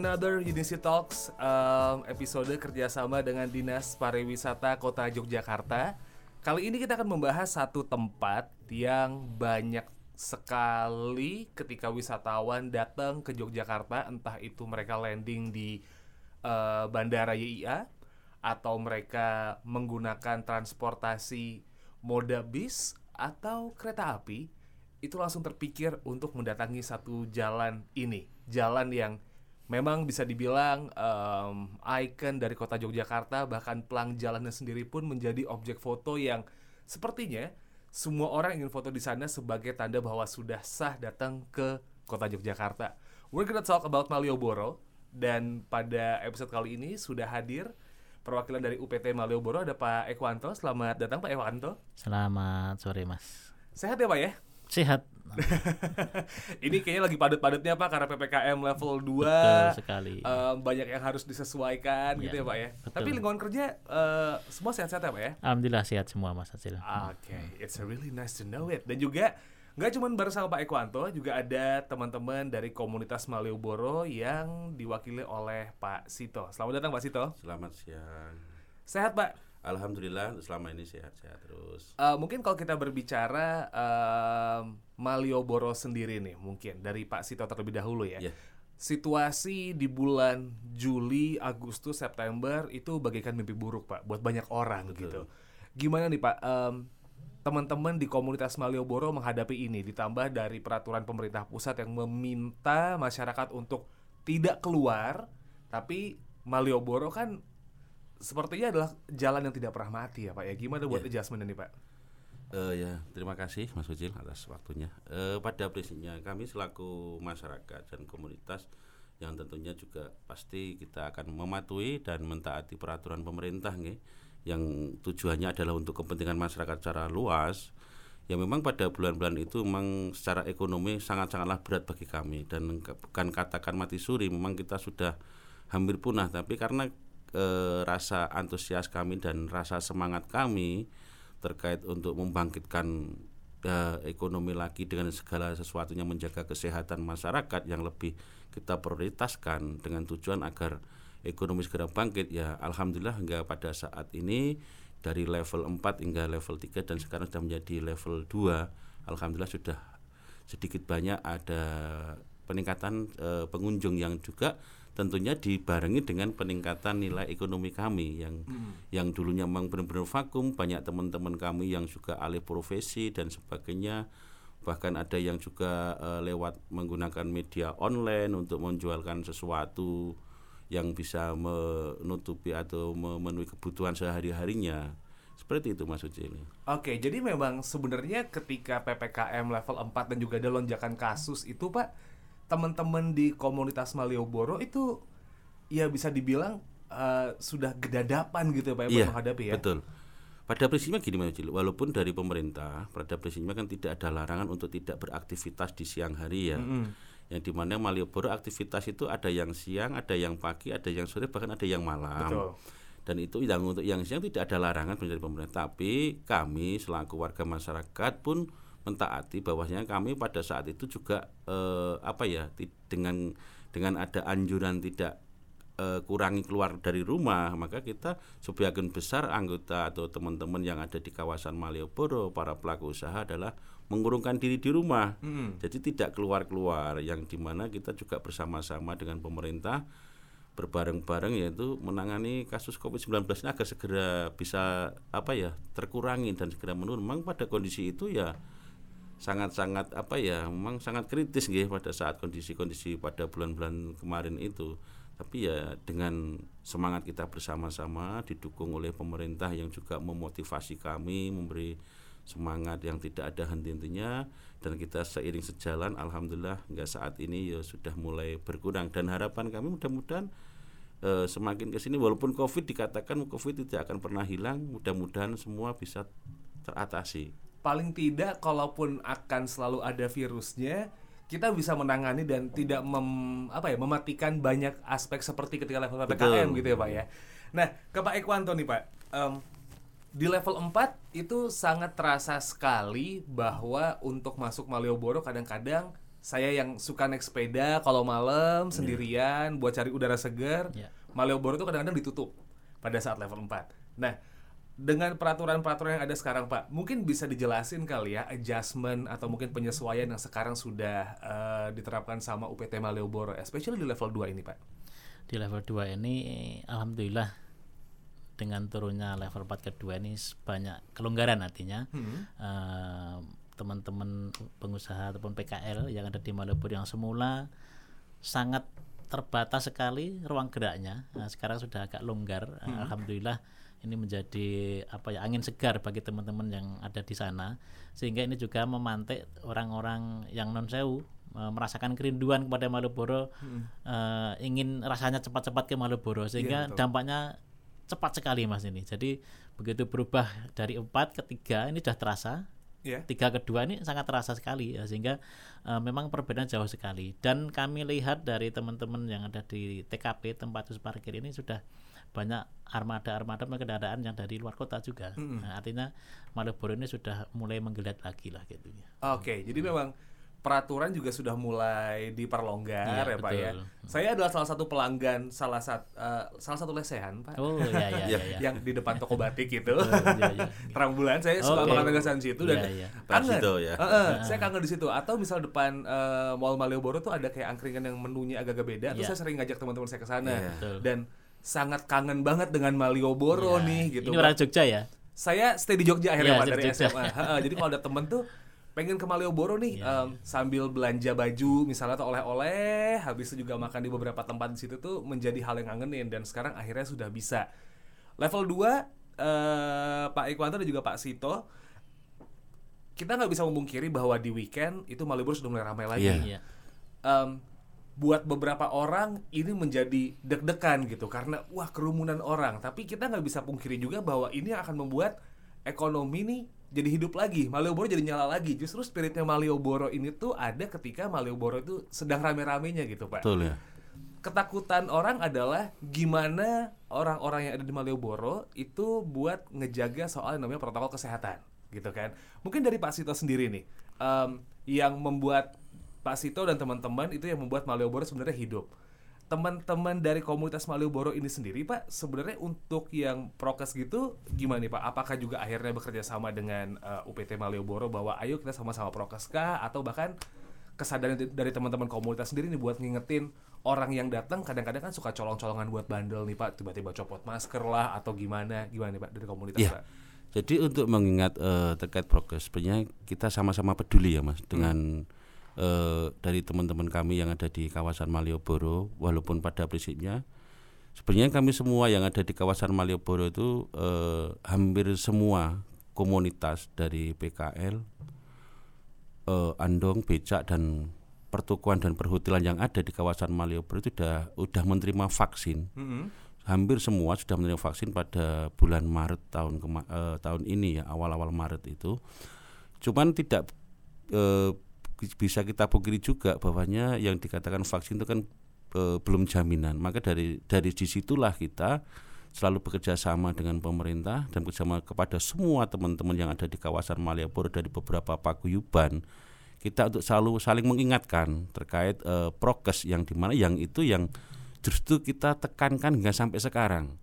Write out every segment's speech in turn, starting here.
Another Unisi Talks um, episode kerjasama dengan Dinas Pariwisata Kota Yogyakarta. Kali ini kita akan membahas satu tempat yang banyak sekali ketika wisatawan datang ke Yogyakarta, entah itu mereka landing di uh, Bandara YIA atau mereka menggunakan transportasi moda bis atau kereta api, itu langsung terpikir untuk mendatangi satu jalan ini, jalan yang memang bisa dibilang um, ikon dari kota Yogyakarta, bahkan pelang jalannya sendiri pun menjadi objek foto yang sepertinya semua orang ingin foto di sana sebagai tanda bahwa sudah sah datang ke kota Yogyakarta. We're gonna talk about Malioboro dan pada episode kali ini sudah hadir perwakilan dari UPT Malioboro ada Pak Ekwanto. Selamat datang Pak Ekwanto. Selamat sore Mas. Sehat ya Pak ya? Sehat. ini kayaknya lagi padat-padatnya Pak karena PPKM level 2 Betul sekali. Um, banyak yang harus disesuaikan Ya, gitu ya Pak ya. betul. Tapi lingkungan kerja uh, semua sehat-sehat ya Pak ya? Alhamdulillah sehat semua Mas Acil. Oke, it's a really nice to know it. Dan juga nggak cuma bersama Pak Ekwanto, juga ada teman-teman dari komunitas Malioboro yang diwakili oleh Pak Sito. Selamat datang Pak Sito. Selamat siang. Sehat Pak. Alhamdulillah selama ini sehat-sehat terus. Uh, mungkin kalau kita berbicara um, Malioboro sendiri nih, mungkin dari Pak Sito terlebih dahulu ya. Ya. Situasi di bulan Juli, Agustus, September itu bagaikan mimpi buruk Pak buat banyak orang gitu. Gimana nih Pak? Um, teman-teman di komunitas Malioboro menghadapi ini ditambah dari peraturan pemerintah pusat yang meminta masyarakat untuk tidak keluar, tapi Malioboro kan sepertinya adalah jalan yang tidak pernah mati ya Pak ya. Gimana buat adjustment ini Pak? Eh, ya terima kasih Mas Ucil atas waktunya. Eh, pada prinsipnya kami selaku masyarakat dan komunitas yang tentunya juga pasti kita akan mematuhi dan mentaati peraturan pemerintah nih yang tujuannya adalah untuk kepentingan masyarakat secara luas. Ya memang pada bulan-bulan itu memang secara ekonomi sangat-sangatlah berat bagi kami dan bukan katakan mati suri memang kita sudah hampir punah tapi karena eh, rasa antusias kami dan rasa semangat kami terkait untuk membangkitkan eh, ekonomi lagi dengan segala sesuatunya menjaga kesehatan masyarakat yang lebih kita prioritaskan dengan tujuan agar ekonomi segera bangkit. Ya alhamdulillah hingga pada saat ini dari level 4 hingga level 3 dan sekarang sudah menjadi level 2 alhamdulillah sudah sedikit banyak ada peningkatan eh, pengunjung yang juga tentunya dibarengi dengan peningkatan nilai ekonomi kami yang yang dulunya memang benar-benar vakum banyak teman-teman kami yang juga alih profesi dan sebagainya. Bahkan ada yang juga eh, lewat menggunakan media online untuk menjualkan sesuatu yang bisa menutupi atau memenuhi kebutuhan sehari-harinya. Seperti itu Mas Ucil. Oke, jadi memang sebenarnya ketika PPKM level 4 dan juga ada lonjakan kasus itu Pak, teman-teman di komunitas Malioboro itu ya bisa dibilang eh, sudah gedadapan gitu ya Pak ya, buat menghadapi ya. Betul. Pada prinsipnya gini Mas walaupun dari pemerintah pada prinsipnya kan tidak ada larangan untuk tidak beraktivitas di siang hari ya. Yang di mana Malioboro aktivitas itu ada yang siang, ada yang pagi, ada yang sore, bahkan ada yang malam. Betul. Dan itu yang untuk yang siang tidak ada larangan dari pemerintah, tapi kami selaku warga masyarakat pun mentaati bahwasanya kami pada saat itu juga eh, apa ya dengan dengan ada anjuran tidak eh, kurangi keluar dari rumah maka kita sebagian besar anggota atau teman-teman yang ada di kawasan Malioboro para pelaku usaha adalah mengurungkan diri di rumah. Jadi tidak keluar-keluar yang di mana kita juga bersama-sama dengan pemerintah berbareng-bareng yaitu menangani kasus COVID-19 ini agar segera bisa apa ya terkurangi dan segera menurun. Memang pada kondisi itu ya sangat-sangat apa ya memang sangat kritis gitu pada saat kondisi-kondisi pada bulan-bulan kemarin itu. Tapi ya dengan semangat kita bersama-sama didukung oleh pemerintah yang juga memotivasi kami memberi semangat yang tidak ada henti-hentinya dan kita seiring sejalan alhamdulillah hingga saat ini ya sudah mulai berkurang. Dan harapan kami mudah-mudahan eh, semakin ke sini walaupun covid dikatakan covid tidak akan pernah hilang mudah-mudahan semua bisa teratasi Paling tidak kalaupun akan selalu ada virusnya, kita bisa menangani dan tidak mem, apa ya mematikan banyak aspek seperti ketika level PPKM Betul. gitu ya Pak ya. Nah, ke Pak Ekwanto nih Pak. Em, di level 4 itu sangat terasa sekali bahwa untuk masuk Malioboro kadang-kadang saya yang suka naik sepeda kalau malam sendirian buat cari udara segar. Iya. Malioboro itu kadang-kadang ditutup pada saat level 4. Nah, dengan peraturan-peraturan yang ada sekarang, Pak, mungkin bisa dijelasin kali ya adjustment atau mungkin penyesuaian yang sekarang sudah eh, diterapkan sama UPT Malioboro, especially di level 2 ini, Pak. Di level 2 ini alhamdulillah dengan turunnya level 4 ke 2 ini banyak kelonggaran artinya. Hmm. eh, teman-teman pengusaha ataupun PKL yang ada di Malioboro yang semula sangat terbatas sekali ruang geraknya. Nah, sekarang sudah agak longgar. Eh, Alhamdulillah ini menjadi apa ya angin segar bagi teman-teman yang ada di sana. Sehingga ini juga memantik orang-orang yang non sewu eh, merasakan kerinduan kepada Malioboro eh, ingin rasanya cepat-cepat ke Malioboro. Sehingga betul. dampaknya cepat sekali mas ini. Jadi begitu berubah dari empat ke tiga ini sudah terasa. Ya. tiga kedua ini sangat terasa sekali ya, sehingga eh, memang perbedaan jauh sekali. Dan kami lihat dari teman-teman yang ada di TKP tempat parkir ini sudah banyak armada-armada kendaraan yang dari luar kota juga Nah, artinya Malioboro ini sudah mulai menggeliat lagi lah gitu ya Oke, jadi memang peraturan juga sudah mulai diperlonggar Iya, ya, Pak ya. Saya adalah salah satu pelanggan salah satu salah satu lesehan, Pak. oh ya ya ya, ya. yang di depan toko batik gitu. iya, iya. Terang bulan saya suka Oke. makan lesehan situ dan Iya, iya. kangen. Sido ya. Heeh, saya kangen di situ. Atau misal depan eh, Mall Malioboro tuh ada kayak angkringan yang menunya agak-agak beda. Terus Iya. saya sering ngajak teman-teman saya ke sana Iya. Betul. dan sangat kangen banget dengan Malioboro Ya, nih gitu. ini orang Jogja ya saya stay di Jogja akhirnya Pak, di dari Jogja. SMA. Jadi kalau ada temen tuh pengen ke Malioboro nih Iya, em, sambil belanja baju misalnya atau oleh-oleh habis itu juga makan di beberapa tempat di situ tuh menjadi hal yang ngangenin dan sekarang akhirnya sudah bisa level 2 eh, Pak Ikwanto dan juga Pak Sito kita nggak bisa memungkiri bahwa di weekend itu Malioboro sudah mulai ramai lagi Iya. Iya. Buat beberapa orang ini menjadi deg-degan gitu karena wah kerumunan orang. Tapi kita nggak bisa pungkiri juga bahwa ini akan membuat ekonomi nih jadi hidup lagi Malioboro jadi nyala lagi. Justru spiritnya Malioboro ini tuh ada ketika Malioboro itu sedang rame-ramenya gitu pak. Betul ya. ketakutan orang adalah gimana orang-orang yang ada di Malioboro itu buat ngejaga soal yang namanya protokol kesehatan gitu kan. Mungkin dari Pak Sito sendiri nih em, yang membuat Pak Sito dan teman-teman itu yang membuat Malioboro sebenarnya hidup. Teman-teman dari komunitas Malioboro ini sendiri Pak sebenarnya untuk yang prokes gitu gimana nih Pak? Apakah juga akhirnya bekerja sama dengan eh, UPT Malioboro bahwa ayo kita sama-sama prokes kah? Atau bahkan kesadaran dari teman-teman komunitas sendiri nih buat ngingetin orang yang datang kadang-kadang kan suka colong-colongan buat bandel nih Pak. Tiba-tiba copot masker lah atau gimana? Gimana nih Pak dari komunitas Iya. Pak? Jadi untuk mengingat eh, terkait progres, sebenarnya kita sama-sama peduli ya mas dengan eh, dari teman-teman kami yang ada di kawasan Malioboro, walaupun pada prinsipnya sebenarnya kami semua yang ada di kawasan Malioboro itu eh, hampir semua komunitas dari PKL, eh, Andong, Becak dan pertukuan dan perhotelan yang ada di kawasan Malioboro itu sudah udah menerima vaksin Mm-mm. hampir semua sudah menerima vaksin pada bulan Maret tahun kema- eh, tahun ini ya awal-awal Maret itu cuman tidak eh, bisa kita pungkiri juga bahwanya yang dikatakan vaksin itu kan eh, belum jaminan. Maka dari dari di situlah kita selalu bekerja sama dengan pemerintah dan bekerjasama kepada semua teman-teman yang ada di kawasan Malioboro dari beberapa paguyuban. Kita untuk selalu saling mengingatkan terkait eh, prokes yang di mana yang itu yang justru kita tekankan hingga sampai sekarang.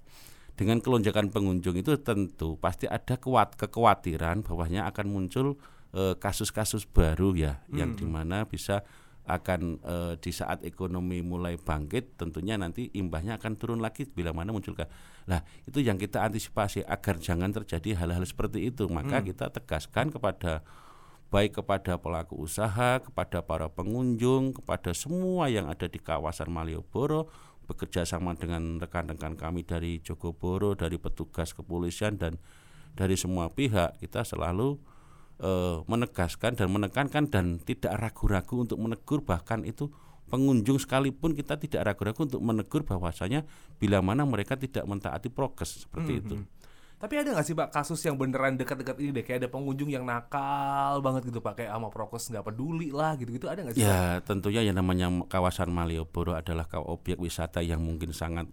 Dengan kelonjakan pengunjung itu tentu pasti ada kuat kekhawatiran bahwanya akan muncul eh, kasus-kasus baru ya yang di mana bisa akan eh, di saat ekonomi mulai bangkit tentunya nanti imbasnya akan turun lagi bila mana muncul ke. Lah itu yang kita antisipasi agar jangan terjadi hal-hal seperti itu. Maka kita tegaskan kepada baik kepada pelaku usaha, kepada para pengunjung, kepada semua yang ada di kawasan Malioboro, bekerja sama dengan rekan-rekan kami dari Jogoboro, dari petugas kepolisian dan dari semua pihak kita selalu eh, menegaskan dan menekankan dan tidak ragu-ragu untuk menegur. Bahkan itu pengunjung sekalipun kita tidak ragu-ragu untuk menegur bahwasanya bila mana mereka tidak mentaati prokes seperti itu. tapi ada nggak sih Pak kasus yang beneran dekat-dekat ini deh? Kayak ada pengunjung yang nakal banget gitu Pak. Kayak sama prokes nggak peduli lah gitu-gitu. Ada nggak sih Pak? Ya tentunya yang namanya kawasan Malioboro adalah objek wisata yang mungkin sangat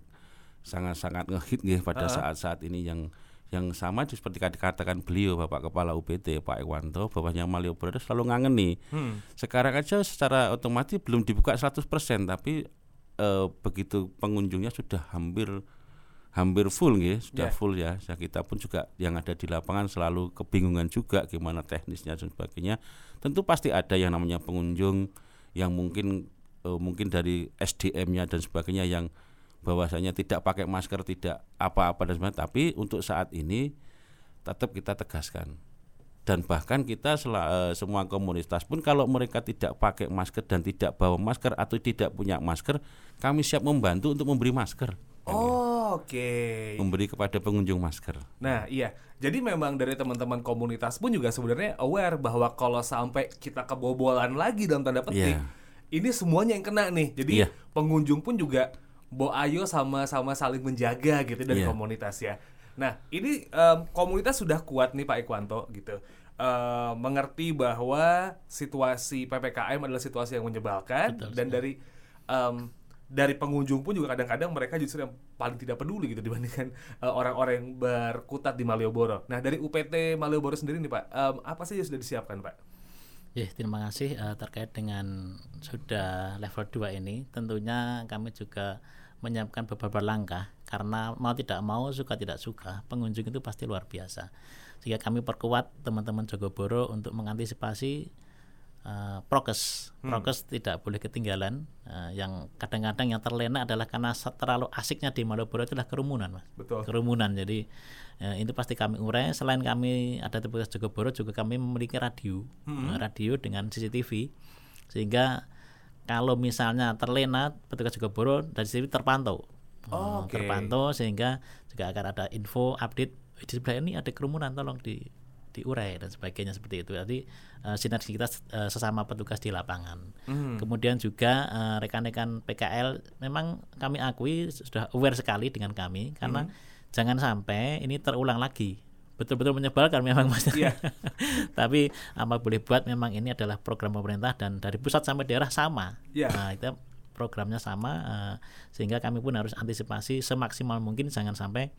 sangat sangat ngehit nggih pada saat-saat ini yang yang sama seperti dikatakan beliau Bapak Kepala UPT Pak Iwanto bahwa yang Malioboro itu selalu ngangeni. Hmm. Sekarang aja secara otomatis belum dibuka 100% tapi eh, begitu pengunjungnya sudah hampir hampir full ya, sudah Yeah. full ya. Ya, kita pun juga yang ada di lapangan selalu kebingungan juga gimana teknisnya dan sebagainya. Tentu pasti ada yang namanya pengunjung yang mungkin eh, mungkin dari SDM-nya dan sebagainya yang bahwasanya tidak pakai masker, tidak apa-apa dan sebagainya. Tapi untuk saat ini tetap kita tegaskan dan bahkan kita eh, semua komunitas pun kalau mereka tidak pakai masker dan tidak bawa masker atau tidak punya masker, kami siap membantu untuk memberi masker, Oh, Oke. memberi kepada pengunjung masker. Nah, iya. Jadi memang dari teman-teman komunitas pun juga sebenarnya aware bahwa kalau sampai kita kebobolan lagi dalam tanda petik, Iya. ini semuanya yang kena nih. Jadi Iya. pengunjung pun juga bo ayo sama-sama saling menjaga gitu dari Iya. komunitas ya. Nah, ini em, komunitas sudah kuat nih Pak Ikwanto gitu. Eh, mengerti bahwa situasi PPKM adalah situasi yang menyebalkan Betul dan dari em, dari pengunjung pun juga kadang-kadang mereka justru yang paling tidak peduli gitu dibandingkan eh, orang-orang yang berkutat di Malioboro. Nah dari UPT Malioboro sendiri nih Pak, em, apa saja yang sudah disiapkan Pak? Ya, terima kasih eh, terkait dengan sudah level 2 ini. Tentunya kami juga menyiapkan beberapa langkah karena mau tidak mau suka tidak suka pengunjung itu pasti luar biasa. Sehingga kami perkuat teman-teman Jogoboro untuk mengantisipasi eh, prokes. Prokes tidak boleh ketinggalan. Eh, yang kadang-kadang yang terlena adalah karena terlalu asiknya di Malioboro itulah kerumunan, Mas Betul. kerumunan. Jadi eh, itu pasti kami urai. Selain kami ada petugas Jogoboro juga kami memiliki radio, Eh, radio dengan CCTV sehingga kalau misalnya terlena petugas Jogoboro dari CCTV terpantau. Eh, Oh, oke. Terpantau sehingga juga akan ada info update di sebelah ini ada kerumunan tolong di diurai dan sebagainya seperti itu. Jadi eh, sinergi kita eh, sesama petugas di lapangan. Hmm. Kemudian juga eh, rekan-rekan PKL memang kami akui sudah aware sekali dengan kami karena jangan sampai ini terulang lagi. Betul-betul menyebalkan memang Mas. Iya. Tapi apa boleh buat memang ini adalah program pemerintah dan dari pusat sampai daerah sama. Iya. Nah, itu programnya sama eh, sehingga kami pun harus antisipasi semaksimal mungkin jangan sampai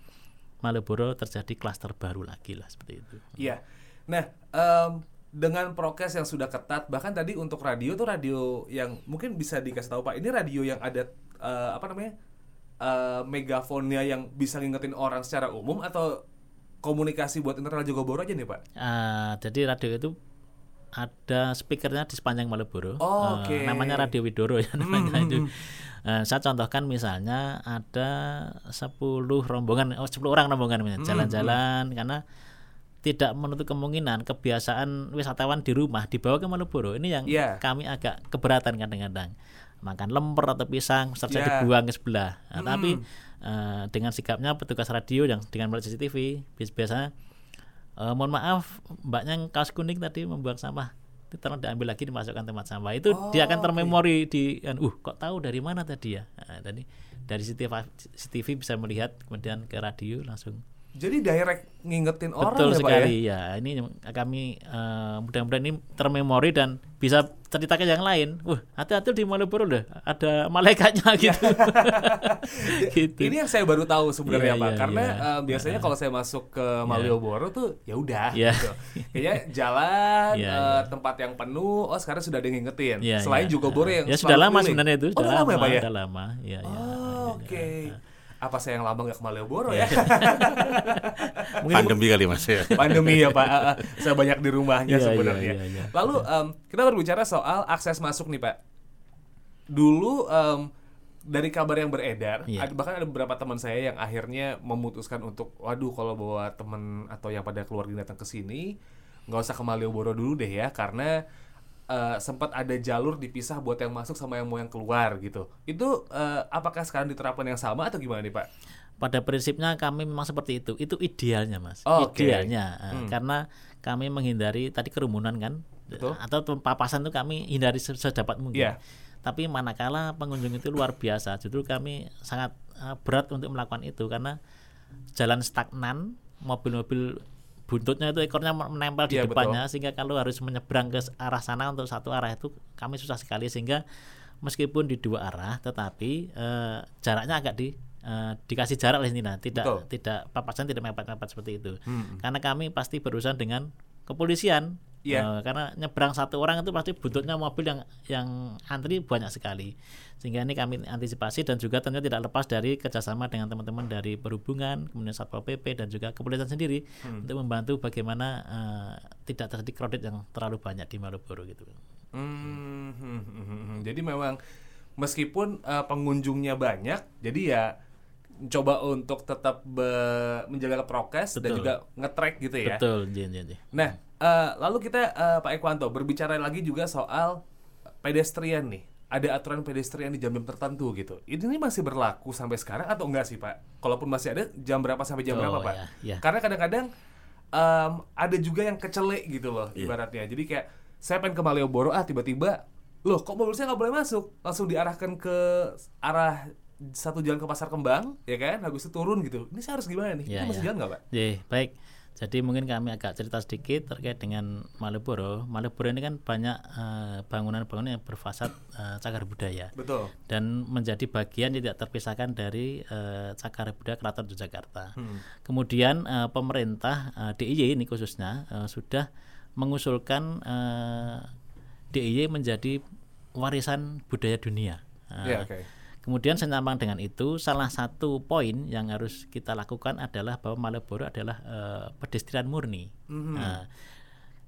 Malioboro terjadi klaster baru lagi lah seperti itu. Iya. Nah, em, dengan prokes yang sudah ketat, bahkan tadi untuk radio tuh radio yang mungkin bisa dikasih tahu Pak, ini radio yang ada eh, apa namanya eh, megafonnya yang bisa ngingetin orang secara umum atau komunikasi buat internal Jogoboro aja nih Pak? Eh, jadi radio itu ada speakernya di sepanjang Malioboro. Oh, Eh, oke. namanya Radio Widoro ya namanya Hmm, itu. Eh, saya contohkan misalnya ada 10 rombongan, oh 10 orang rombongan misalnya, Hmm, jalan-jalan karena tidak menutup kemungkinan kebiasaan wisatawan di rumah dibawa ke Malioboro. Ini yang Iya. kami agak keberatan kadang-kadang makan lemper atau pisang serta Iya. dibuang ke sebelah. Nah, Hmm. Tapi eh, dengan sikapnya petugas radio yang dengan melihat CCTV biasanya eh, mohon maaf mbaknya yang kaos kuning tadi membuang sampah. Itu tolong diambil lagi dimasukkan tempat sampah. Itu dia akan Oh, termemori di kan, uh kok tahu dari mana tadi ya? Nah, tadi dari CCTV, CCTV bisa melihat kemudian ke radio langsung Jadi direct ngingetin orang betul ya Pak ya? sekali ya? ini kami eh, mudah-mudahan ini termemori dan bisa cerita ke yang lain wah hati-hati di Malioboro loh ada malaikatnya gitu gitu Ini yang saya baru tahu sebenarnya Iya, Pak, iya, karena iya. eh, biasanya kalau saya masuk ke Malioboro tuh ya udah Iya. gitu. Kayaknya jalan Iya, eh, iya. tempat yang penuh, oh sekarang sudah ada yang ngingetin. Iya, Selain iya. Jogoboro yang ya sudah lama keliling. sebenarnya itu Oh, udah lama ya Pak ya? sudah lama ya, ya. Oh, Oke. Apa saya yang lama nggak ke Malioboro Iya. ya? Mungkin Pandemi kali Mas ya. Pandemi ya Pak. Ah. saya banyak di rumahnya Iya, iya, sebenarnya. iya, iya. Lalu em, kita berbicara soal akses masuk nih Pak. Dulu em, dari kabar yang beredar, Iya. ada, bahkan ada beberapa teman saya yang akhirnya memutuskan untuk, waduh kalau bawa temen atau yang pada keluarga datang ke sini, nggak usah ke Malioboro dulu deh ya, karena eh, sempat ada jalur dipisah buat yang masuk sama yang mau yang keluar gitu. Itu eh, apakah sekarang diterapkan yang sama atau gimana nih Pak? pada prinsipnya kami memang seperti itu itu idealnya mas Oh, oke. idealnya eh, Hmm. karena kami menghindari tadi kerumunan kan Betul. atau papasan itu kami hindari se- sedapat mungkin Iya. tapi manakala pengunjung itu luar biasa justru kami sangat berat untuk melakukan itu karena jalan stagnan mobil-mobil buntutnya itu ekornya menempel di Iya, depannya sehingga kalau harus menyeberang ke arah sana untuk satu arah itu kami susah sekali sehingga meskipun di dua arah tetapi eh, jaraknya agak di eh, dikasih jarak oleh Nina, tidak Betul. tidak papasan tidak mepet-mepet seperti itu. Karena kami pasti berurusan dengan kepolisian. Iya. Eh, karena nyebrang satu orang itu pasti butuhnya mobil yang yang antri banyak sekali. Sehingga ini kami antisipasi dan juga tentunya tidak lepas dari kerjasama dengan teman-teman dari perhubungan, kemudian satpol pp dan juga kepolisian sendiri untuk membantu bagaimana eh, tidak terjadi kredit yang terlalu banyak di Malioboro gitu. Hmm, hmm, hmm, hmm, hmm. Jadi memang meskipun eh, pengunjungnya banyak, jadi ya coba untuk tetap be- menjaga prokes dan Betul. juga nge-track gitu ya. Betul, Jin. Nah, eh, lalu kita eh, Pak Ekwanto berbicara lagi juga soal pedestrian nih. Ada aturan pedestrian di jam-jam tertentu gitu. Ini masih berlaku sampai sekarang atau enggak sih Pak? Kalaupun masih ada, jam berapa sampai jam Oh, berapa Pak? ya, ya. Karena kadang-kadang em, ada juga yang kecelek gitu loh Iya. ibaratnya. Jadi kayak saya pengen ke Malioboro ah tiba-tiba loh kok mobil saya nggak boleh masuk langsung diarahkan ke arah satu jalan ke pasar kembang ya kan habis itu turun gitu ini saya harus gimana nih Ya, ini masih ya. jalan nggak pak Ye, baik. Jadi mungkin kami agak cerita sedikit terkait dengan Malioboro. Malioboro ini kan banyak eh, bangunan-bangunan yang berfasad eh, cagar budaya betul dan menjadi bagian yang tidak terpisahkan dari eh, cagar budaya Keraton Yogyakarta. Hmm. Kemudian eh, pemerintah eh, DIY ini khususnya eh, sudah mengusulkan eh, DIY menjadi warisan budaya dunia. Eh, ya oke Kemudian senyaman dengan itu, salah satu poin yang harus kita lakukan adalah bahwa Malioboro adalah eh, pedestrian murni. Mhm. Nah,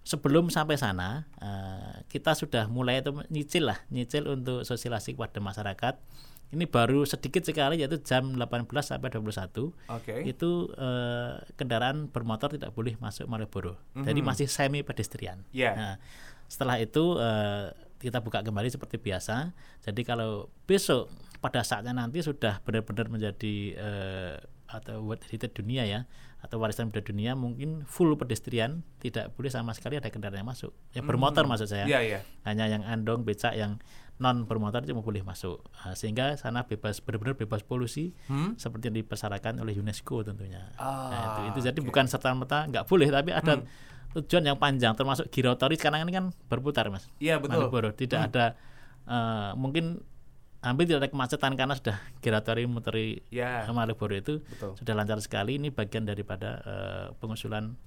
sebelum sampai sana, eh, kita sudah mulai itu nyicil lah, nyicil untuk sosialisasi kepada masyarakat. Ini baru sedikit sekali yaitu jam 18 sampai 21 oke itu eh, kendaraan bermotor tidak boleh masuk Malioboro. Jadi masih semi pedestrian. Ya. Nah, setelah itu eh, kita buka kembali seperti biasa. Jadi kalau besok pada saatnya nanti sudah benar-benar menjadi eh, atau World Heritage dunia ya atau warisan budaya dunia mungkin full pedestrian tidak boleh sama sekali ada kendaraan yang masuk. Ya bermotor maksud saya. Iya iya. hanya yang andong becak yang non bermotor itu boleh masuk. Nah, sehingga sana bebas benar-benar bebas polusi Hmm? seperti yang dipersyaratkan oleh UNESCO tentunya. Ah, nah, itu, itu jadi bukan serta merta nggak boleh tapi ada Hmm. tujuan yang panjang termasuk girotori sekarang ini kan berputar mas. Iya betul. Malioboro. Tidak ada eh, mungkin hampir tidak ada kemacetan karena sudah girotori muteri Ya. Malioboro itu Betul. sudah lancar sekali ini bagian daripada eh, pengusulan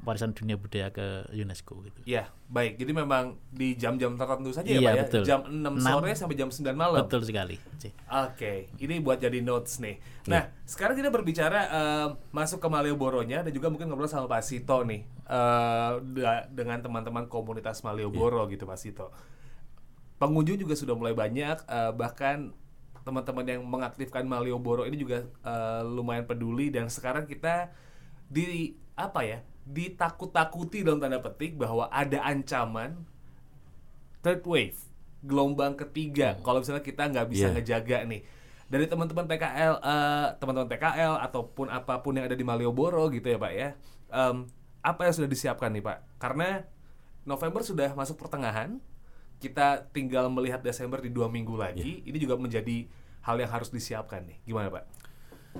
warisan dunia budaya ke UNESCO gitu Ya, baik. Jadi memang di jam-jam tertentu saja ya, Iya, Pak ya. betul. Jam 6 Enam. sore sampai jam 9 malam. betul sekali. Oke, ini buat jadi notes nih. Iya. Nah, sekarang kita berbicara eh, masuk ke Malioboro-nya dan juga mungkin ngobrol sama Pak Sito nih eh, da- dengan teman-teman komunitas Malioboro Iya. gitu Pak Sito. Pengunjung juga sudah mulai banyak, eh, bahkan teman-teman yang mengaktifkan Malioboro ini juga eh, lumayan peduli. Dan sekarang kita di apa ya ditakut-takuti dalam tanda petik bahwa ada ancaman third wave gelombang ketiga. Kalau misalnya kita nggak bisa Iya. ngejaga nih. Dari teman-teman PKL eh, teman-teman PKL ataupun apa pun yang ada di Malioboro gitu ya Pak ya. Em, apa yang sudah disiapkan nih Pak? Karena November sudah masuk pertengahan kita tinggal melihat Desember di dua minggu lagi ini juga menjadi hal yang harus disiapkan nih. Gimana Pak?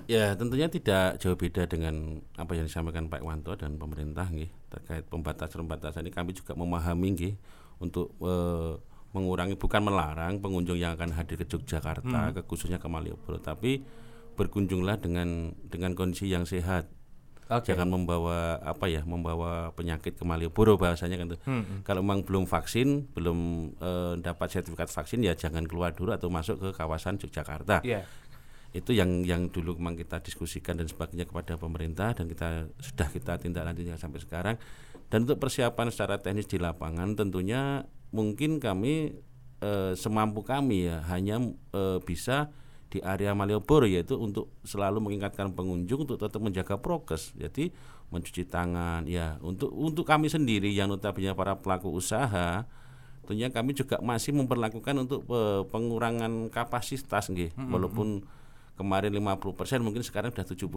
Ya tentunya tidak jauh beda dengan apa yang disampaikan Pak Wanto dan pemerintah nggih terkait pembatasan-pembatasan ini. Kami juga memahami nggih untuk eh, mengurangi bukan melarang pengunjung yang akan hadir ke Yogyakarta ke khususnya ke Malioboro tapi berkunjunglah dengan dengan kondisi yang sehat jangan membawa apa ya membawa penyakit ke Malioboro bahasanya kan tuh. kalau memang belum vaksin belum eh, dapat sertifikat vaksin ya jangan keluar dulu atau masuk ke kawasan Yogyakarta. Iya. Itu yang yang dulu memang kita diskusikan dan sebagainya kepada pemerintah dan kita sudah kita tindak lanjutkan sampai sekarang. Dan untuk persiapan secara teknis di lapangan tentunya mungkin kami eh, semampu kami ya hanya eh, bisa di area Malioboro yaitu untuk selalu mengingatkan pengunjung untuk tetap menjaga prokes. Jadi mencuci tangan ya. Untuk untuk kami sendiri yang notabene para pelaku usaha tentunya kami juga masih memperlakukan untuk pengurangan kapasitas nggih. Walaupun kemarin 50% mungkin sekarang sudah 70%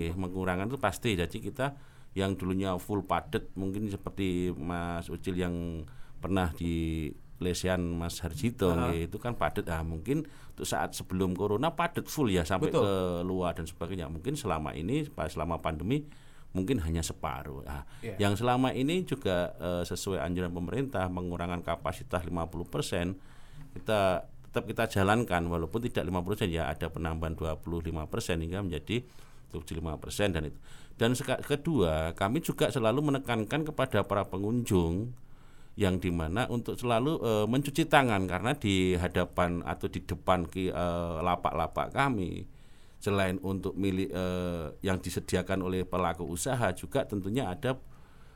nggih. Mengurangan itu pasti. Jadi kita yang dulunya full padet mungkin seperti Mas Ucil yang pernah di Lesian Mas Harjito nggih, itu kan padet ah mungkin untuk saat sebelum corona padet full ya sampai Betul. ke luar dan sebagainya mungkin selama ini pas selama pandemi mungkin hanya separuh. Nah, Iya. yang selama ini juga eh, sesuai anjuran pemerintah mengurangan kapasitas 50%, kita tetap kita jalankan walaupun tidak 50% ya ada penambahan 25% hingga menjadi 75% dan itu. Dan kedua, kami juga selalu menekankan kepada para pengunjung yang di mana untuk selalu eh, mencuci tangan karena di hadapan atau di depan ki- eh, lapak-lapak kami selain untuk milik eh, yang disediakan oleh pelaku usaha juga tentunya ada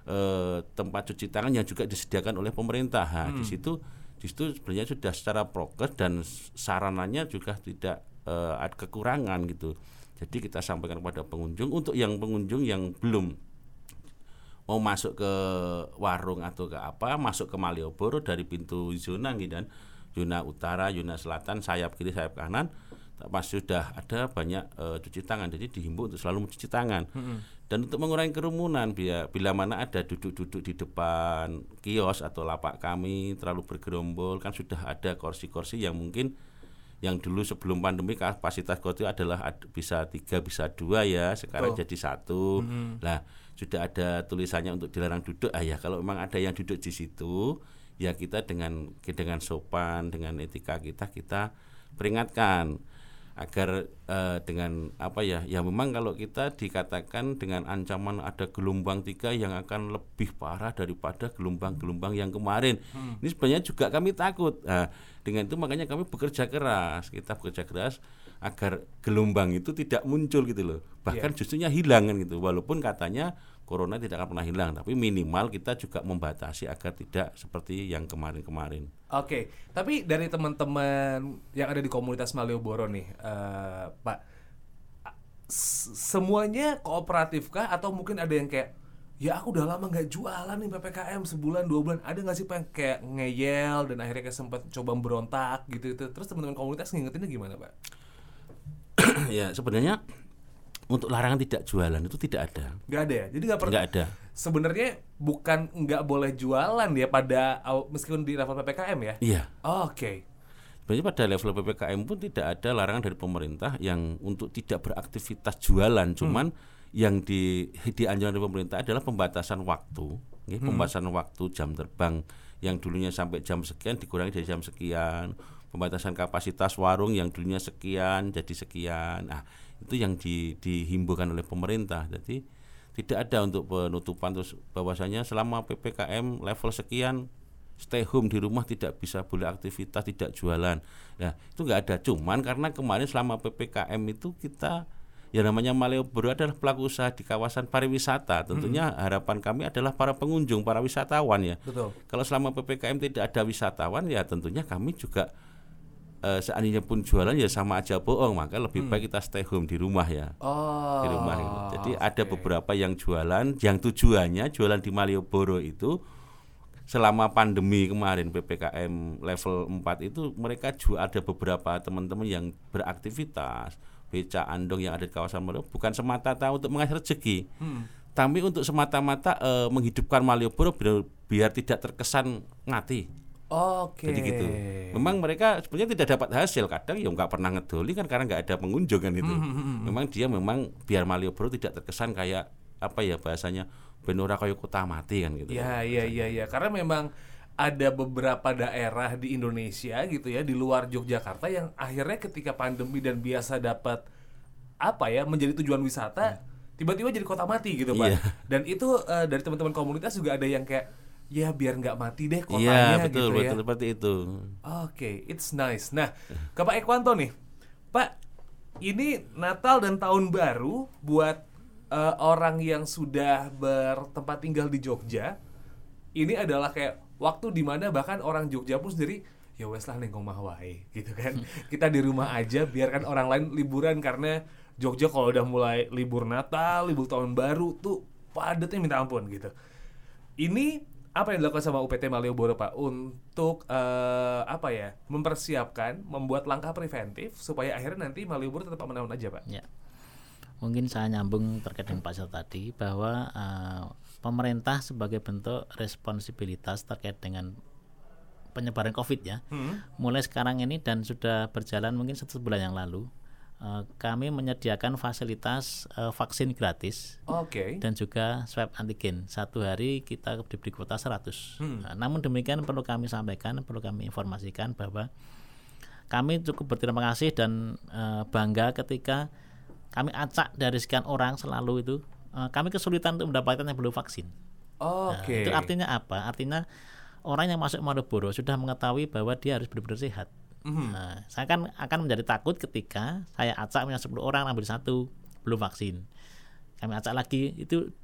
eh, tempat cuci tangan yang juga disediakan oleh pemerintah. Nah, Di situ di situ sebenarnya sudah secara prokes dan sarananya juga tidak eh, ada kekurangan gitu. Jadi kita sampaikan kepada pengunjung untuk yang pengunjung yang belum mau masuk ke warung atau ke apa masuk ke Malioboro dari pintu zona gitu dan. Zona utara, zona selatan, sayap kiri, sayap kanan. Pas sudah ada banyak eh, cuci tangan. Jadi dihimbau untuk selalu mencuci tangan. Dan untuk mengurangi kerumunan bila, bila mana ada duduk-duduk di depan kios atau lapak kami terlalu bergerombol kan sudah ada kursi-kursi yang mungkin yang dulu sebelum pandemi kapasitas kursi adalah ad- bisa tiga bisa dua ya. Sekarang Betul. jadi satu. Lah sudah ada tulisannya untuk dilarang duduk. Ah ya kalau memang ada yang duduk di situ ya kita dengan dengan sopan dengan etika kita kita peringatkan agar eh, dengan apa ya ya memang kalau kita dikatakan dengan ancaman ada gelombang tiga yang akan lebih parah daripada gelombang-gelombang yang kemarin. Ini sebenarnya juga kami takut. Nah, dengan itu makanya kami bekerja keras. Kita bekerja keras agar gelombang itu tidak muncul gitu loh. Bahkan justrunya hilang kan gitu. Walaupun katanya corona tidak akan pernah hilang tapi minimal kita juga membatasi agar tidak seperti yang kemarin-kemarin. Oke, tapi dari teman-teman yang ada di komunitas Malioboro nih, eh, Pak, semuanya kooperatif kah atau mungkin ada yang kayak ya aku udah lama nggak jualan nih ppkm sebulan dua bulan. Ada nggak sih pak yang kayak ngeyel dan akhirnya kayak sempat coba berontak gitu gitu terus teman-teman komunitas ngingetinnya gimana pak? ya sebenarnya untuk larangan tidak jualan itu tidak ada. Nggak ada ya, jadi nggak pernah. nggak ada. Sebenarnya bukan nggak boleh jualan ya pada meskipun di level ppkm ya. iya. Oke. Sebenarnya pada level PPKM pun tidak ada larangan dari pemerintah yang untuk tidak beraktivitas jualan, cuman yang di dianjurkan dari pemerintah adalah pembatasan waktu, nggih, pembatasan waktu jam terbang yang dulunya sampai jam sekian dikurangi dari jam sekian, pembatasan kapasitas warung yang dulunya sekian jadi sekian. Nah, itu yang di, dihimbaukan oleh pemerintah. Jadi tidak ada untuk penutupan terus bahwasanya selama PPKM level sekian stay home di rumah tidak bisa boleh aktivitas tidak jualan ya itu nggak ada cuman karena kemarin selama ppkm itu kita ya namanya Malioboro adalah pelaku usaha di kawasan pariwisata tentunya harapan kami adalah para pengunjung para wisatawan ya Betul. kalau selama ppkm tidak ada wisatawan ya tentunya kami juga eh, seandainya pun jualan ya sama aja bohong maka lebih baik kita stay home di rumah ya Oh. di rumah gitu. Jadi ada oke. beberapa yang jualan yang tujuannya jualan di Malioboro itu selama pandemi kemarin PPKM level 4 itu mereka juga ada beberapa teman-teman yang beraktivitas beca andong yang ada di kawasan Malioboro bukan semata-mata untuk mengasih rezeki tapi untuk semata-mata eh, menghidupkan Malioboro biar, biar tidak terkesan ngati Oke. jadi gitu. Memang mereka sebenarnya tidak dapat hasil. Kadang ya nggak pernah ngedoli kan karena nggak ada pengunjung kan itu. Memang dia memang biar Malioboro tidak terkesan kayak apa ya bahasanya benora kayak kota mati kan gitu. Ya, iya, iya, iya. Karena memang ada beberapa daerah di Indonesia gitu ya di luar Yogyakarta yang akhirnya ketika pandemi dan biasa dapat apa ya menjadi tujuan wisata tiba-tiba jadi kota mati gitu pak Iya. dan itu eh, dari teman-teman komunitas juga ada yang kayak ya biar nggak mati deh kotanya betul gitu ya betul seperti itu. Oke, it's nice. Nah, ke Pak Ekwanto nih, Pak, ini Natal dan Tahun Baru buat eh, orang yang sudah bertempat tinggal di Jogja, ini adalah kayak waktu di mana bahkan orang Jogja pun sendiri ya wes lah nengong mah wae gitu kan. Kita di rumah aja, biarkan orang lain liburan karena Jogja kalau udah mulai libur Natal, libur Tahun Baru tuh padatnya minta ampun gitu. Ini apa yang dilakukan sama UPT Malioboro Pak untuk eh, apa ya mempersiapkan membuat langkah preventif supaya akhirnya nanti Malioboro tetap aman-aman aja Pak. Ya. Mungkin saya nyambung terkait dengan Pak Sel tadi bahwa eh, pemerintah sebagai bentuk responsibilitas terkait dengan penyebaran Covid ya. Mulai sekarang ini dan sudah berjalan mungkin satu bulan yang lalu, kami menyediakan fasilitas eh, vaksin gratis Oke. dan juga swab antigen satu hari kita diberi kuota 100 Nah, namun demikian perlu kami sampaikan perlu kami informasikan bahwa kami cukup berterima kasih dan eh, bangga ketika kami acak dari sekian orang selalu itu eh, kami kesulitan untuk mendapatkan yang belum vaksin. Nah, Oke. itu artinya apa? Artinya orang yang masuk Malioboro sudah mengetahui bahwa dia harus benar-benar sehat. Mhm. Nah, saya kan akan menjadi takut ketika saya acak punya 10 orang ambil satu belum vaksin. Kami acak lagi itu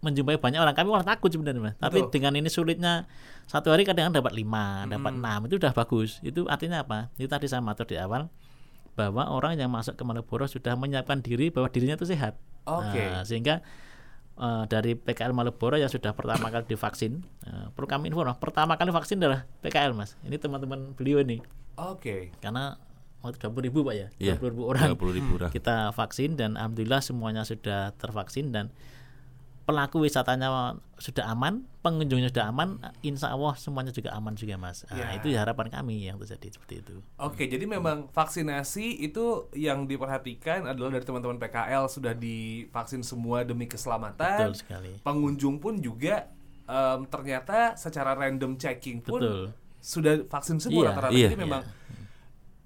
menjumpai banyak orang kami malah takut sebenarnya mas. Tapi dengan ini sulitnya satu hari kadang dapat lima, Hmm. dapat enam itu udah bagus. Itu artinya apa? Itu tadi saya matur di awal bahwa orang yang masuk ke Malioboro sudah menyiapkan diri bahwa dirinya itu sehat. Oke. Nah, sehingga eh, dari PKL Malioboro yang sudah pertama kali divaksin, eh, perlu kami info, nah, pertama kali vaksin adalah PKL mas. Ini teman-teman beliau nih, Oke. karena waktu dua puluh ribu pak ya, Iya, 20 ribu orang 20 ribu orang. kita vaksin dan alhamdulillah semuanya sudah tervaksin dan pelaku wisatanya sudah aman, pengunjungnya sudah aman, insya Allah semuanya juga aman juga mas. Nah, Ya. itu harapan kami yang terjadi seperti itu. Oke, jadi memang vaksinasi itu yang diperhatikan adalah dari teman-teman PKL sudah divaksin semua demi keselamatan. Betul sekali. Pengunjung pun juga em, ternyata secara random checking pun Betul. Sudah vaksin semua Iya, rata-rata. iya. Jadi memang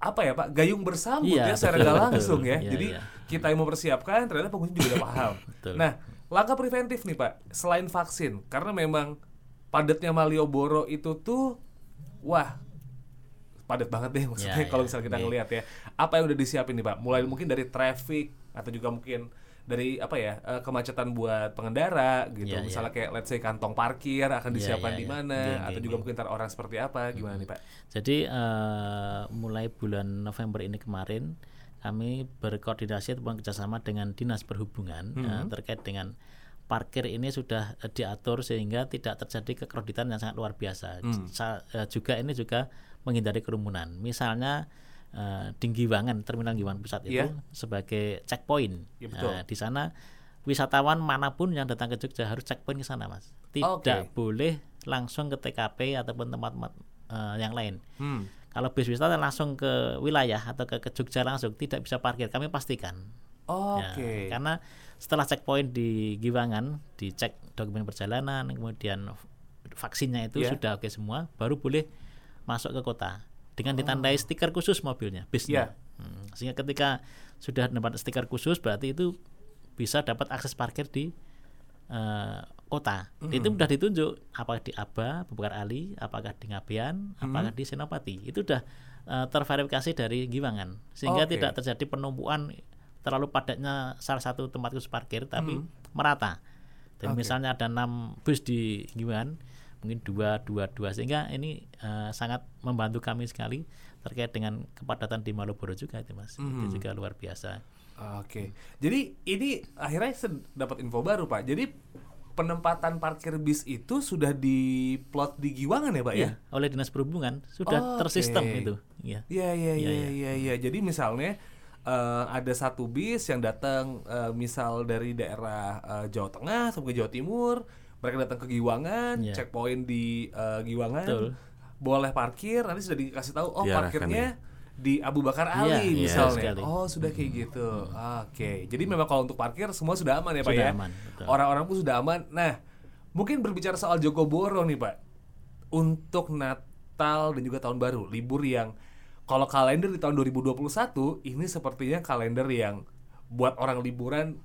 apa ya Pak, gayung bersambut Iya, ya secara betul, nggak langsung ya. Iya, Jadi iya. kita yang mempersiapkan ternyata pengunjung juga udah paham. Nah, langkah preventif nih Pak, selain vaksin, karena memang padatnya Malioboro itu tuh, wah padat banget deh maksudnya Ya, kalau ya, misalnya kita iya. ngelihat ya. Apa yang udah disiapin nih Pak? Mulai mungkin dari traffic atau juga mungkin dari apa ya eh, kemacetan buat pengendara gitu. Ya, ya. Misalnya kayak let's say kantong parkir akan Ya, disiapkan ya, di ya. mana Iya, atau iya, juga iya. mungkin ntar orang seperti apa gimana nih Pak? Jadi eh, mulai bulan November ini kemarin kami berkoordinasi ataupun kerjasama dengan dinas perhubungan Hmm. eh, terkait dengan parkir ini sudah eh, diatur sehingga tidak terjadi kekreditan yang sangat luar biasa. Hmm. Sa- eh, juga ini juga menghindari kerumunan. Misalnya eh, di Giwangan Terminal Giwangan Pusat itu Iya. sebagai checkpoint. Iya, betul. Eh, di sana wisatawan mana pun yang datang ke Jogja harus checkpoint ke sana, Mas. Tidak Oke. boleh langsung ke TKP ataupun tempat-tempat eh, yang lain. Hmm. Kalau bis wisata langsung ke wilayah atau ke, ke Jogja langsung tidak bisa parkir, kami pastikan. Ya, Oke. karena setelah checkpoint di Giwangan, dicek dokumen perjalanan, kemudian vaksinnya itu Iya. sudah oke semua, baru boleh masuk ke kota dengan ditandai stiker khusus mobilnya, bisnya. Hmm, sehingga ketika sudah dapat stiker khusus, berarti itu bisa dapat akses parkir di eh, kota. Itu sudah ditunjuk apakah di Aba, Bubakar Ali, apakah di Ngabean, apakah di Senopati. Itu sudah eh, terverifikasi dari Giwangan, sehingga Oke. tidak terjadi penumpukan terlalu padatnya salah satu tempat khusus parkir, tapi merata. Dan Oke. misalnya ada enam bus di Giwangan, mungkin dua, dua, dua, sehingga ini eh, sangat membantu kami sekali terkait dengan kepadatan di Malioboro juga itu mas. Itu juga luar biasa. Oke. Jadi ini akhirnya saya dapat info baru Pak. Jadi penempatan parkir bis itu sudah diplot di Giwangan ya Pak ya? Ya, oleh dinas perhubungan sudah Oke. tersistem itu. Ya. Iya iya Iya, iya iya. iya iya. Jadi misalnya eh, ada satu bis yang datang eh, misal dari daerah eh, Jawa Tengah sampai ke Jawa Timur, mereka datang ke Giwangan, Iya. checkpoint di eh, Giwangan, Betul. boleh parkir, nanti sudah dikasih tahu oh Diarahkan parkirnya di Abu Bakar Iya, Ali iya, misalnya. sekali. Oh sudah kayak gitu. Oke. Jadi memang kalau untuk parkir semua sudah aman ya Pak Sudah ya. aman, betul. Orang-orang pun sudah aman. Nah mungkin berbicara soal Jogoboro nih Pak untuk Natal dan juga tahun baru libur yang kalau kalender di tahun 2021 ini sepertinya kalender yang buat orang liburan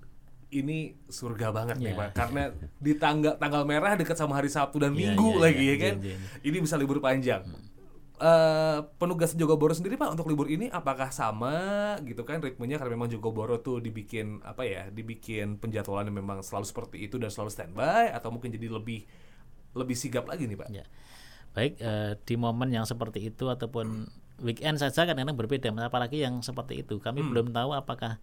ini surga banget nih Iya. Pak karena di tanggal tanggal merah dekat sama hari Sabtu dan Iya, Minggu iya, lagi iya, ya kan iya, iya. ini bisa libur panjang Eh, penugas Jogoboro sendiri Pak untuk libur ini apakah sama gitu kan ritmenya karena memang Jogoboro tuh dibikin apa ya dibikin penjadwalan yang memang selalu seperti itu dan selalu standby atau mungkin jadi lebih lebih sigap lagi nih Pak Ya. Baik eh, di momen yang seperti itu ataupun weekend saja kadang-kadang berbeda, apalagi yang seperti itu. Kami belum tahu apakah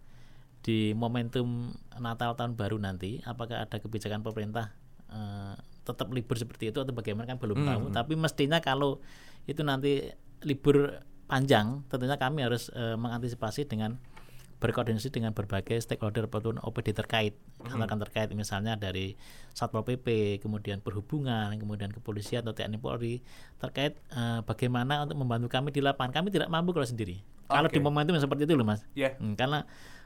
di momentum Natal tahun baru nanti apakah ada kebijakan pemerintah eh, tetap libur seperti itu atau bagaimana kan belum tahu. Tapi mestinya kalau itu nanti libur panjang, tentunya kami harus eh, mengantisipasi dengan berkoordinasi dengan berbagai stakeholder ataupun OPD terkait rekan terkait misalnya dari Satpol PP, kemudian perhubungan, kemudian kepolisian atau TNI Polri terkait eh, bagaimana untuk membantu kami di lapangan. Kami tidak mampu kalau sendiri. Kalau Oke. di momentum yang seperti itu loh Mas. ya Hmm, karena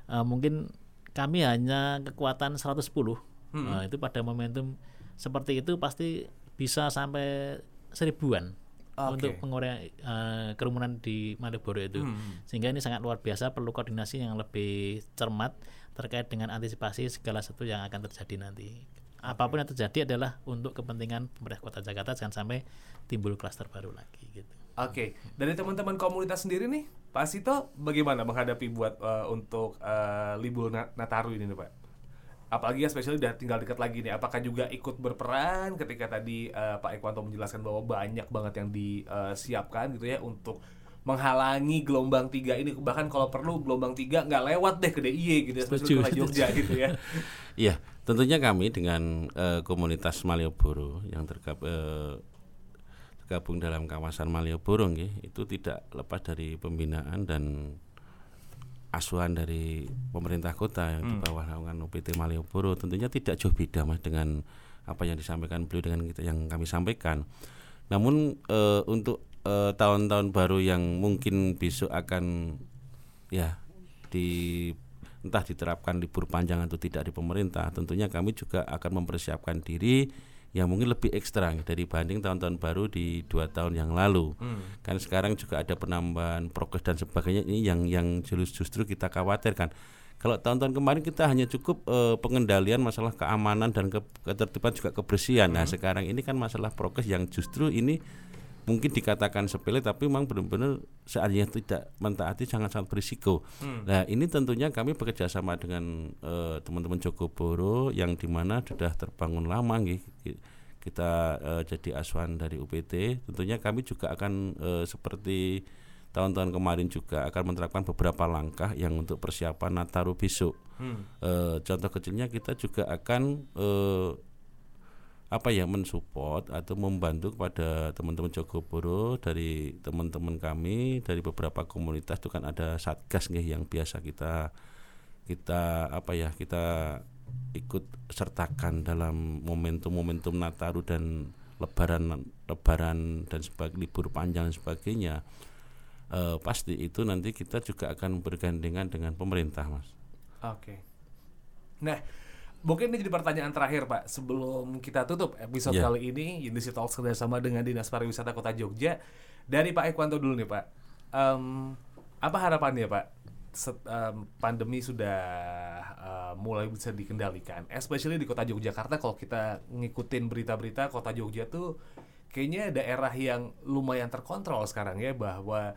eh, mungkin kami hanya kekuatan 110. Nah, itu pada momentum seperti itu pasti bisa sampai seribuan. Oke. untuk mengurangi eh, kerumunan di Malioboro itu. Hmm. Sehingga ini sangat luar biasa perlu koordinasi yang lebih cermat terkait dengan antisipasi segala sesuatu yang akan terjadi nanti. Apa pun yang terjadi adalah untuk kepentingan pemerintah Kota Jakarta jangan sampai timbul klaster baru lagi gitu. Oke, dari teman-teman komunitas sendiri nih, Pak Sito bagaimana menghadapi buat eh, untuk eh, libur Na- Nataru ini nih Pak? Apalagi ya spesial udah tinggal dekat lagi nih, apakah juga ikut berperan ketika tadi eh, Pak Ekwanto menjelaskan bahwa banyak banget yang disiapkan gitu ya untuk menghalangi gelombang tiga ini bahkan kalau perlu gelombang tiga nggak lewat deh ke DIY gitu ya, Setuju, ke Jogja gitu ya. Iya, tentunya kami dengan eh, komunitas Malioboro yang tergab, eh, tergabung dalam kawasan Malioboro nggih, itu tidak lepas dari pembinaan dan asuhan dari pemerintah kota yang di bawah naungan UPT Malioboro tentunya tidak jauh beda Mas dengan apa yang disampaikan beliau dengan kita yang kami sampaikan. Namun eh, untuk eh, tahun-tahun baru yang mungkin besok akan ya di entah diterapkan libur panjang atau tidak di pemerintah tentunya kami juga akan mempersiapkan diri yang mungkin lebih ekstra dari banding tahun-tahun baru di dua tahun yang lalu. Kan sekarang juga ada penambahan prokes dan sebagainya ini yang yang justru justru kita khawatirkan. Kalau tahun-tahun kemarin kita hanya cukup eh, pengendalian masalah keamanan dan ke- ketertiban juga kebersihan. Nah sekarang ini kan masalah prokes yang justru ini mungkin dikatakan sepele tapi memang benar-benar seandainya tidak mentaati sangat-sangat berisiko. Nah ini tentunya kami bekerja sama dengan eh, teman-teman Jogoboro yang di mana sudah terbangun lama nggih. kita eh, jadi asuhan dari UPT. Tentunya kami juga akan eh, seperti tahun-tahun kemarin juga akan menerapkan beberapa langkah yang untuk persiapan Nataru besok. Eh, contoh kecilnya kita juga akan eh, apa ya mensupport atau membantu kepada teman-teman Jogoboro dari teman-teman kami dari beberapa komunitas itu kan ada satgas nih yang biasa kita kita apa ya kita ikut sertakan dalam momentum-momentum Nataru dan Lebaran Lebaran dan sebagai libur panjang dan sebagainya Eh, pasti itu nanti kita juga akan bergandengan dengan pemerintah mas Oke. Nah, mungkin ini jadi pertanyaan terakhir Pak sebelum kita tutup episode Ya. kali ini Unity Talks kerjasama dengan Dinas Pariwisata Kota Jogja dari Pak Ekwanto dulu nih Pak. Em, apa harapannya Pak? Set- em, pandemi sudah eh, mulai bisa dikendalikan, especially di Kota Yogyakarta. Kalau kita ngikutin berita-berita Kota Jogja tuh kayaknya daerah yang lumayan terkontrol sekarang ya bahwa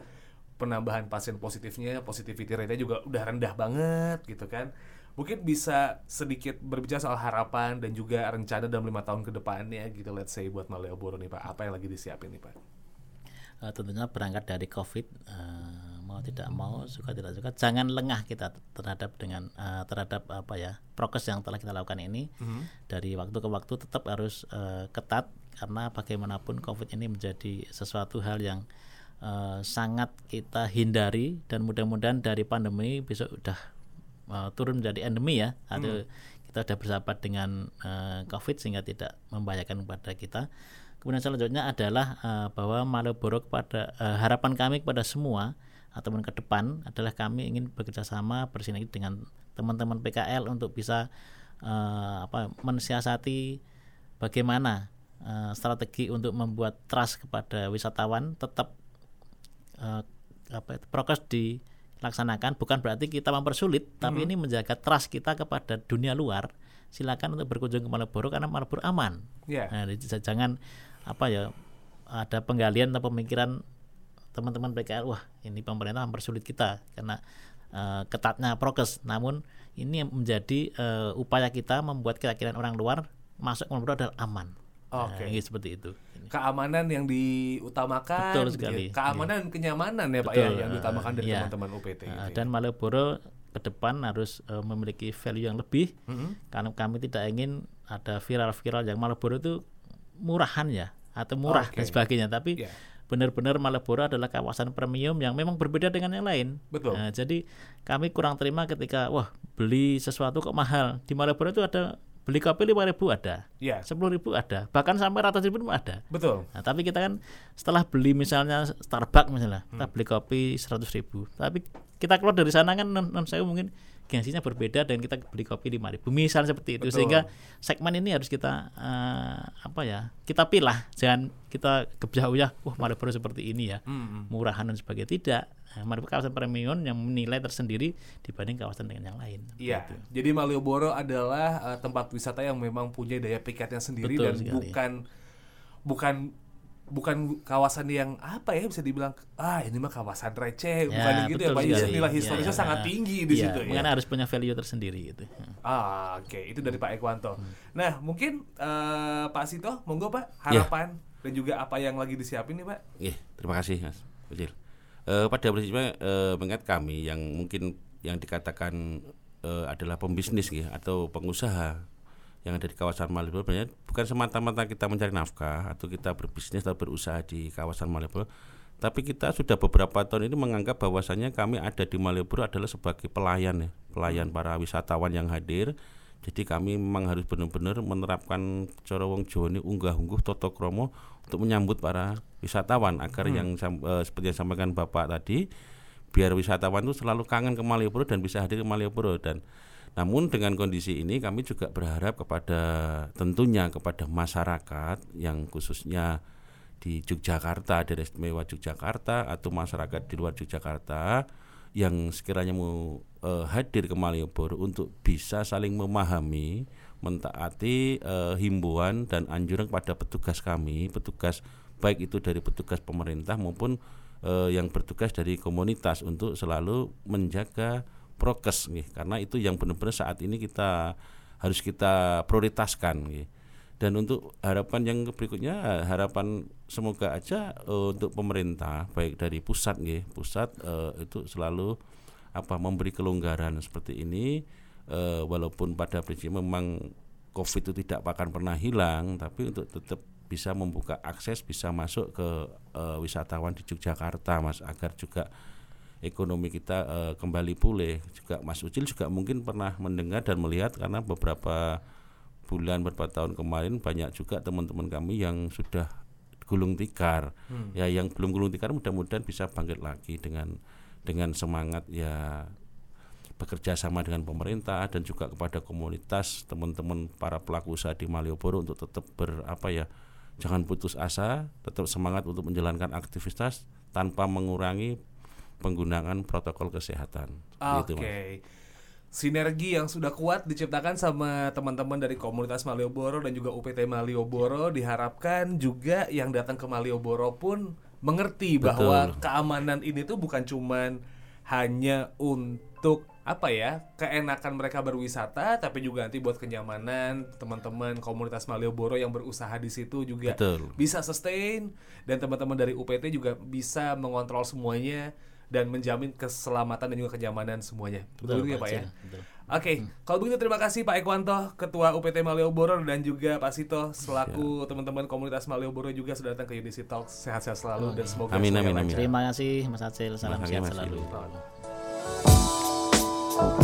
penambahan pasien positifnya, positivity rate-nya juga udah rendah banget gitu kan. Mungkin bisa sedikit berbicara soal harapan dan juga rencana dalam lima tahun ke depannya gitu let's say buat Malioboro nih Pak. Apa yang lagi disiapin nih Pak? Eh, tentunya berangkat dari COVID eh, mau tidak mau suka tidak suka jangan lengah kita terhadap dengan eh, terhadap apa ya prokes yang telah kita lakukan ini dari waktu ke waktu tetap harus eh, ketat karena bagaimanapun COVID ini menjadi sesuatu hal yang eh, sangat kita hindari dan mudah-mudahan dari pandemi besok udah eh, turun menjadi endemi ya atau kita sudah bersahabat dengan eh, COVID sehingga tidak membahayakan kepada kita. Kemudian selanjutnya adalah eh, bahwa Malioboro kepada eh, harapan kami kepada semua ataupun ke depan adalah kami ingin bekerja sama bersinergi dengan teman-teman PKL untuk bisa eh, apa mensiasati bagaimana eh, strategi untuk membuat trust kepada wisatawan tetap eh, apa itu, prokes dilaksanakan bukan berarti kita mempersulit tapi ini menjaga trust kita kepada dunia luar silakan untuk berkunjung ke Malioboro karena Malioboro aman Ya. Nah, jangan apa ya ada penggalian atau pemikiran teman-teman PKL wah ini pemerintah mempersulit kita karena eh, ketatnya prokes. Namun ini menjadi eh, upaya kita membuat keyakinan orang luar masuk Malioboro adalah aman. Oke. Nah, ini seperti itu. Keamanan yang diutamakan, Betul gitu ya. sekali. keamanan dan kenyamanan ya Pak ya Betul, yang diutamakan dari iya. teman-teman UPT. Nah, gitu ya. dan Malioboro ke depan harus eh, memiliki value yang lebih Mhm. karena kami tidak ingin ada viral-viral yang Malioboro itu murahan ya atau murah dan Oke. sebagainya tapi Iya. benar-benar Malioboro adalah kawasan premium yang memang berbeda dengan yang lain. Betul. Nah, jadi kami kurang terima ketika wah beli sesuatu kok mahal di Malioboro itu ada beli kopi lima ribu ada, Iya. sepuluh ribu ada, bahkan sampai ratus ribu pun ada. Betul. Nah, tapi kita kan setelah beli misalnya Starbucks misalnya, Hmm. kita beli kopi seratus ribu, tapi kita keluar dari sana kan non, non saya mungkin gengsinya berbeda dan kita beli kopi lima ribu misal seperti itu Betul. sehingga segmen ini harus kita eh, apa ya kita pilah jangan kita kejauh ya wah Malioboro seperti ini ya Hmm. murahan dan sebagainya tidak Nah, Malioboro kawasan premium yang menilai tersendiri dibanding kawasan dengan yang lain Iya, Gitu. jadi Malioboro adalah uh, tempat wisata yang memang punya daya pikatnya sendiri Betul dan sekali. bukan bukan bukan kawasan yang apa ya bisa dibilang ah ini mah kawasan receh bukan yang gitu ya Pak sekali. nilai Iya, historisnya iya. sangat tinggi di Iya, situ ya. harus punya value tersendiri gitu Ah, oke, itu dari Pak Ekwanto. Hmm. Nah, mungkin eh, Pak Sito, monggo Pak, Iya. harapan dan juga apa yang lagi disiapin nih Pak? Iya, terima kasih Mas Kecil. Eh, pada prinsipnya eh, mengingat kami yang mungkin yang dikatakan eh, adalah pembisnis ya, atau pengusaha yang ada di kawasan sebenarnya bukan semata-mata kita mencari nafkah atau kita berbisnis atau berusaha di kawasan Malioboro tapi kita sudah beberapa tahun ini menganggap bahwasannya kami ada di Malioboro adalah sebagai pelayan ya pelayan para wisatawan yang hadir. Jadi kami memang harus benar-benar menerapkan cara wong Jawa ini unggah-ungguh toto kromo untuk menyambut para wisatawan. Agar yang sam- eh, seperti yang sampaikan Bapak tadi biar wisatawan itu selalu kangen ke Malioboro dan bisa hadir ke Malioboro. Dan namun dengan kondisi ini kami juga berharap kepada tentunya kepada masyarakat yang khususnya di Yogyakarta, daerah istimewa Yogyakarta atau masyarakat di luar Yogyakarta yang sekiranya mau eh, hadir ke Malioboro untuk bisa saling memahami, mentaati eh, himbauan dan anjuran kepada petugas kami, petugas baik itu dari petugas pemerintah maupun eh, yang bertugas dari komunitas untuk selalu menjaga prokes nih karena itu yang benar-benar saat ini kita harus kita prioritaskan nih. Dan untuk harapan yang berikutnya harapan semoga aja eh, untuk pemerintah baik dari pusat nih, pusat eh, itu selalu apa memberi kelonggaran seperti ini eh, walaupun pada prinsipnya memang Covid itu tidak akan pernah hilang tapi untuk tetap bisa membuka akses bisa masuk ke eh, wisatawan di Yogyakarta Mas agar juga ekonomi kita eh, kembali pulih. Juga Mas Ucil juga mungkin pernah mendengar dan melihat karena beberapa bulan beberapa tahun kemarin banyak juga teman-teman kami yang sudah gulung tikar. Ya yang belum gulung tikar mudah-mudahan bisa bangkit lagi dengan dengan semangat. Ya bekerja sama dengan pemerintah dan juga kepada komunitas teman-teman para pelaku usaha di Malioboro untuk tetap ber apa ya jangan putus asa tetap semangat untuk menjalankan aktivitas tanpa mengurangi penggunaan protokol kesehatan Oke. Gitu, Mas. Sinergi yang sudah kuat diciptakan sama teman-teman dari komunitas Malioboro dan juga UPT Malioboro diharapkan juga yang datang ke Malioboro pun mengerti bahwa keamanan ini tuh bukan cuman hanya untuk apa ya keenakan mereka berwisata tapi juga nanti buat kenyamanan teman-teman komunitas Malioboro yang berusaha di situ juga Betul. bisa sustain dan teman-teman dari UPT juga bisa mengontrol semuanya dan menjamin keselamatan dan juga kenyamanan semuanya. Betul, ya Pak ya? Acil, betul. Oke, kalau begitu terima kasih Pak Ekwanto, Ketua UPT Malioboro dan juga Pak Sito selaku teman-teman komunitas Malioboro juga sudah datang ke Unity Talk. Sehat-sehat selalu dan semoga Amin, amin, amin. terima kasih Mas Acil salam Terima kasih, sehat Mas selalu Acil.